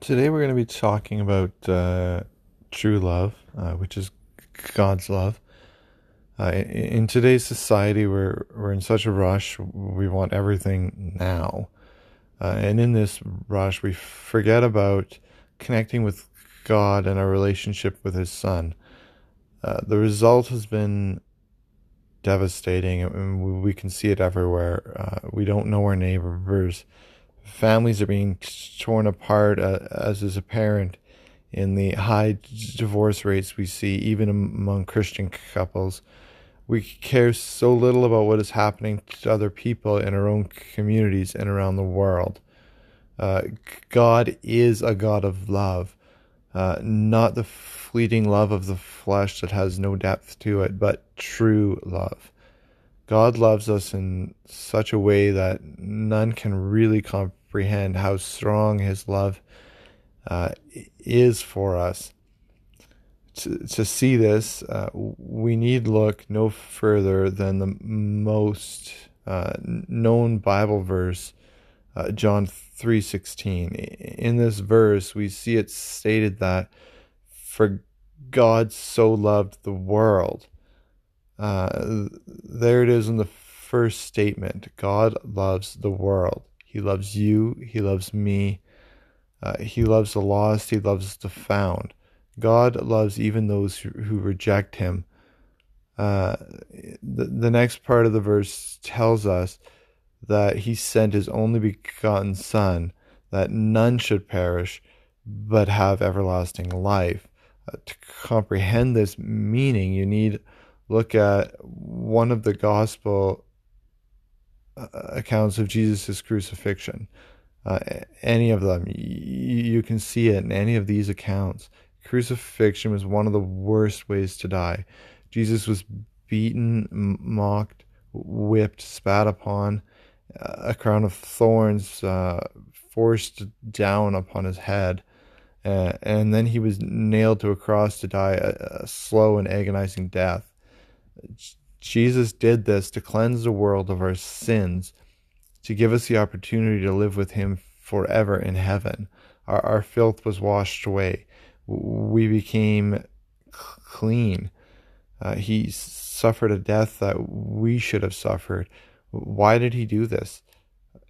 Today we're going to be talking about uh, true love, uh, which is God's love. Uh, in, in today's society, we're we're in such a rush. We want everything now, uh, and in this rush, we forget about connecting with God and our relationship with His Son. Uh, the result has been devastating, and we can see it everywhere. Uh, we don't know our neighbors families are being torn apart, uh, as is apparent in the high divorce rates we see, even among Christian couples. We care so little about what is happening to other people in our own communities and around the world. Uh, God is a God of love, uh, not the fleeting love of the flesh that has no depth to it, but true love. God loves us in such a way that none can really comprehend how strong His love uh, is for us. To, to see this, uh, we need look no further than the most uh, known Bible verse, uh, John three sixteen. In this verse, we see it stated that for God so loved the world uh, there it is in the first statement God loves the world. He loves you. He loves me. Uh, he loves the lost. He loves the found. God loves even those who, who reject him. Uh, the, the next part of the verse tells us that he sent his only begotten Son, that none should perish, but have everlasting life. Uh, to comprehend this meaning, you need look at one of the gospel accounts of Jesus' crucifixion, uh, any of them, you can see it in any of these accounts. Crucifixion was one of the worst ways to die. Jesus was beaten, mocked, whipped, spat upon, uh, a crown of thorns uh, forced down upon his head. Uh, and then he was nailed to a cross to die a, a slow and agonizing death. Jesus did this to cleanse the world of our sins, to give us the opportunity to live with Him forever in heaven. Our, our filth was washed away. We became clean. Uh, he suffered a death that we should have suffered. Why did He do this?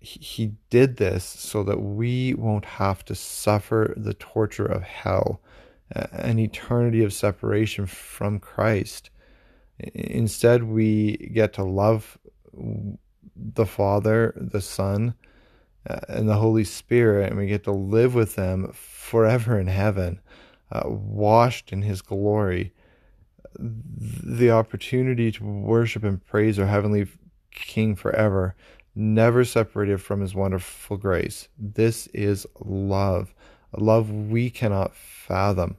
He did this so that we won't have to suffer the torture of hell, an eternity of separation from Christ. Instead, we get to love the Father, the Son, uh, and the Holy Spirit, and we get to live with them forever in heaven, uh, washed in His glory. The opportunity to worship and praise our Heavenly King forever, never separated from His wonderful grace. This is love, a love we cannot fathom.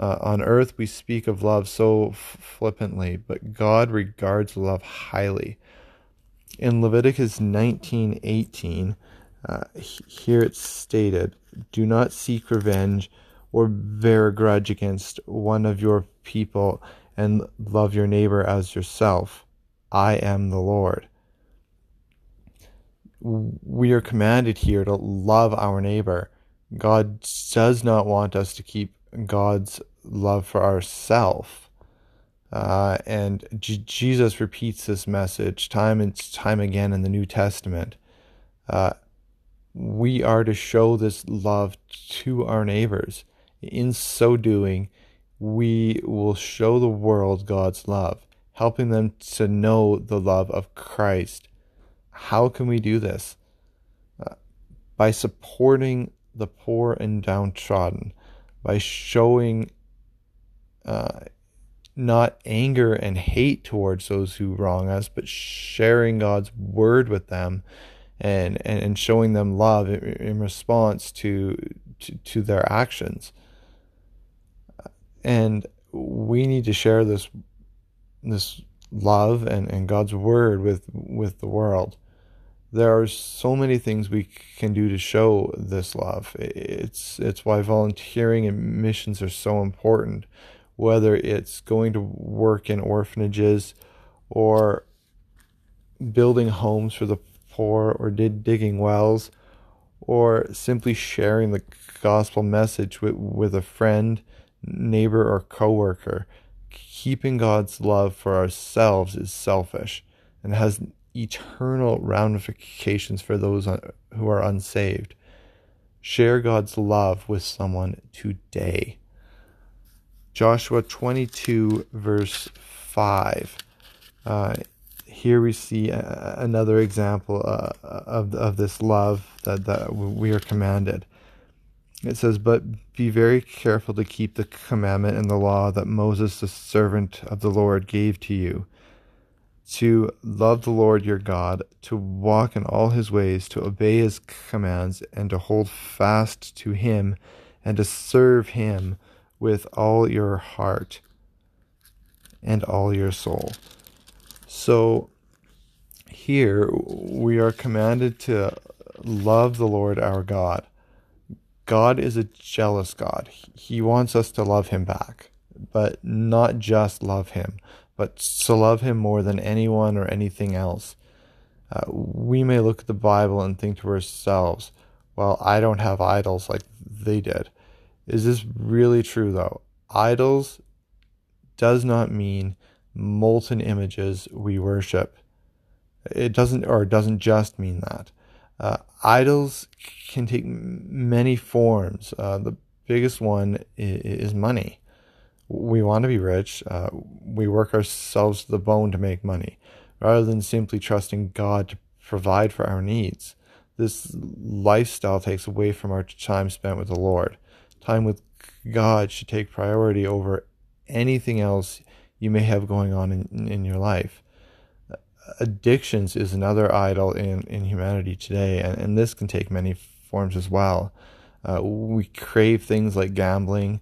Uh, on earth, we speak of love so flippantly, but God regards love highly. In Leviticus 19:18, uh, here it's stated, "Do not seek revenge or bear a grudge against one of your people, and love your neighbor as yourself. I am the Lord." We are commanded here to love our neighbor. God does not want us to keep God's love for ourself. Uh, and J- Jesus repeats this message time and time again in the New Testament. Uh, we are to show this love to our neighbors. In so doing, we will show the world God's love, helping them to know the love of Christ. How can we do this? Uh, by supporting the poor and downtrodden, by showing uh, not anger and hate towards those who wrong us, but sharing God's word with them and, and, and showing them love in, in response to, to, to their actions. And we need to share this this love and, and God's word with with the world there are so many things we can do to show this love. It's it's why volunteering and missions are so important. Whether it's going to work in orphanages, or building homes for the poor, or did digging wells, or simply sharing the gospel message with, with a friend, neighbor, or coworker. Keeping God's love for ourselves is selfish and has eternal ramifications for those who are unsaved. Share God's love with someone today. Joshua 22, verse 5. Uh, here we see a, another example uh, of, of this love that, that we are commanded. It says, But be very careful to keep the commandment and the law that Moses, the servant of the Lord, gave to you to love the Lord your God, to walk in all his ways, to obey his commands, and to hold fast to him, and to serve him with all your heart and all your soul. So here we are commanded to love the Lord our God. God is a jealous God. He wants us to love him back, but not just love him but to love him more than anyone or anything else. Uh, we may look at the Bible and think to ourselves, well, I don't have idols like they did. Is this really true, though? Idols does not mean molten images we worship. It doesn't, or it doesn't just mean that. Uh, idols can take many forms. Uh, the biggest one is, is money we want to be rich. Uh, we work ourselves to the bone to make money rather than simply trusting God to provide for our needs. This lifestyle takes away from our time spent with the Lord. Time with God should take priority over anything else you may have going on in, in your life. Addictions is another idol in, in humanity today, and, and this can take many forms as well. Uh, we crave things like gambling,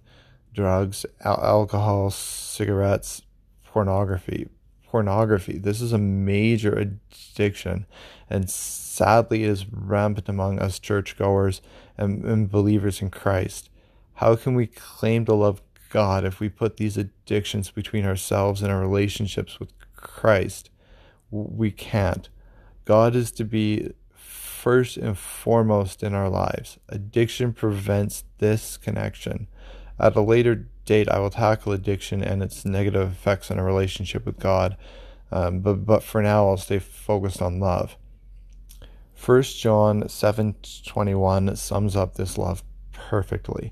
drugs, al- alcohol, cigarettes, pornography. Pornography. This is a major addiction, and sadly, it is rampant among us churchgoers and, and believers in Christ. How can we claim to love God if we put these addictions between ourselves and our relationships with Christ? We can't. God is to be first and foremost in our lives. Addiction prevents this connection. At a later date, I will tackle addiction and its negative effects on a relationship with God. Um, but, but for now, I'll stay focused on love. 1 John 7:21 sums up this love perfectly.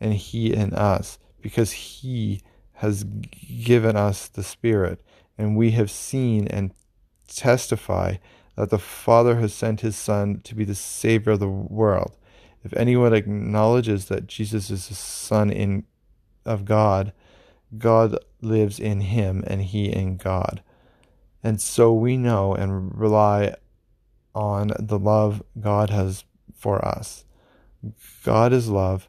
and he in us, because he has given us the Spirit, and we have seen and testify that the Father has sent his Son to be the Savior of the world. If anyone acknowledges that Jesus is the Son in, of God, God lives in him and he in God. And so we know and rely on the love God has for us. God is love.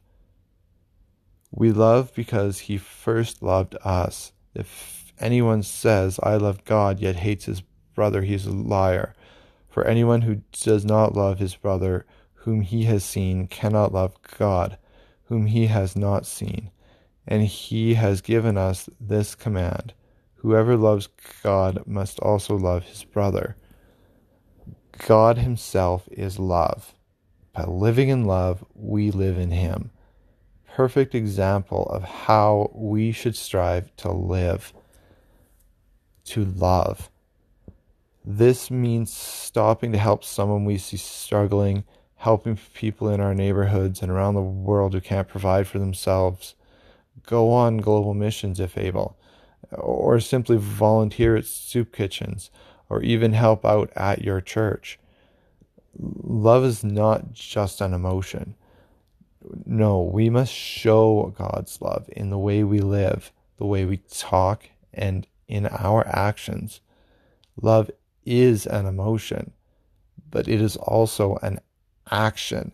We love because he first loved us. If anyone says, I love God, yet hates his brother, he is a liar. For anyone who does not love his brother, whom he has seen, cannot love God, whom he has not seen. And he has given us this command Whoever loves God must also love his brother. God himself is love. By living in love, we live in him. Perfect example of how we should strive to live, to love. This means stopping to help someone we see struggling helping people in our neighborhoods and around the world who can't provide for themselves, go on global missions if able, or simply volunteer at soup kitchens, or even help out at your church. Love is not just an emotion. No, we must show God's love in the way we live, the way we talk, and in our actions. Love is an emotion, but it is also an action.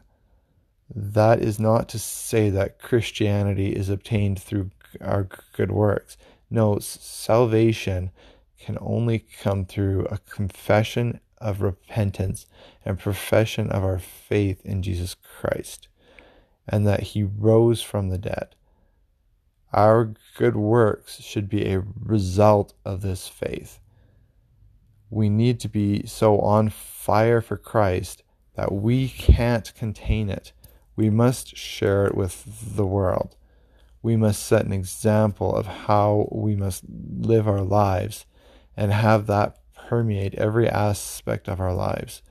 That is not to say that Christianity is obtained through our good works. No, salvation can only come through a confession of repentance and profession of our faith in Jesus Christ and that he rose from the dead. Our good works should be a result of this faith. We need to be so on fire for Christ that we can't contain it. We must share it with the world. We must set an example of how we must live our lives and have that permeate every aspect of our lives.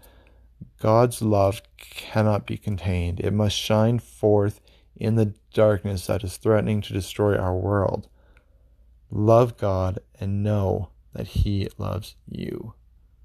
God's love cannot be contained. It must shine forth in the darkness that is threatening to destroy our world. Love God and know that He loves you.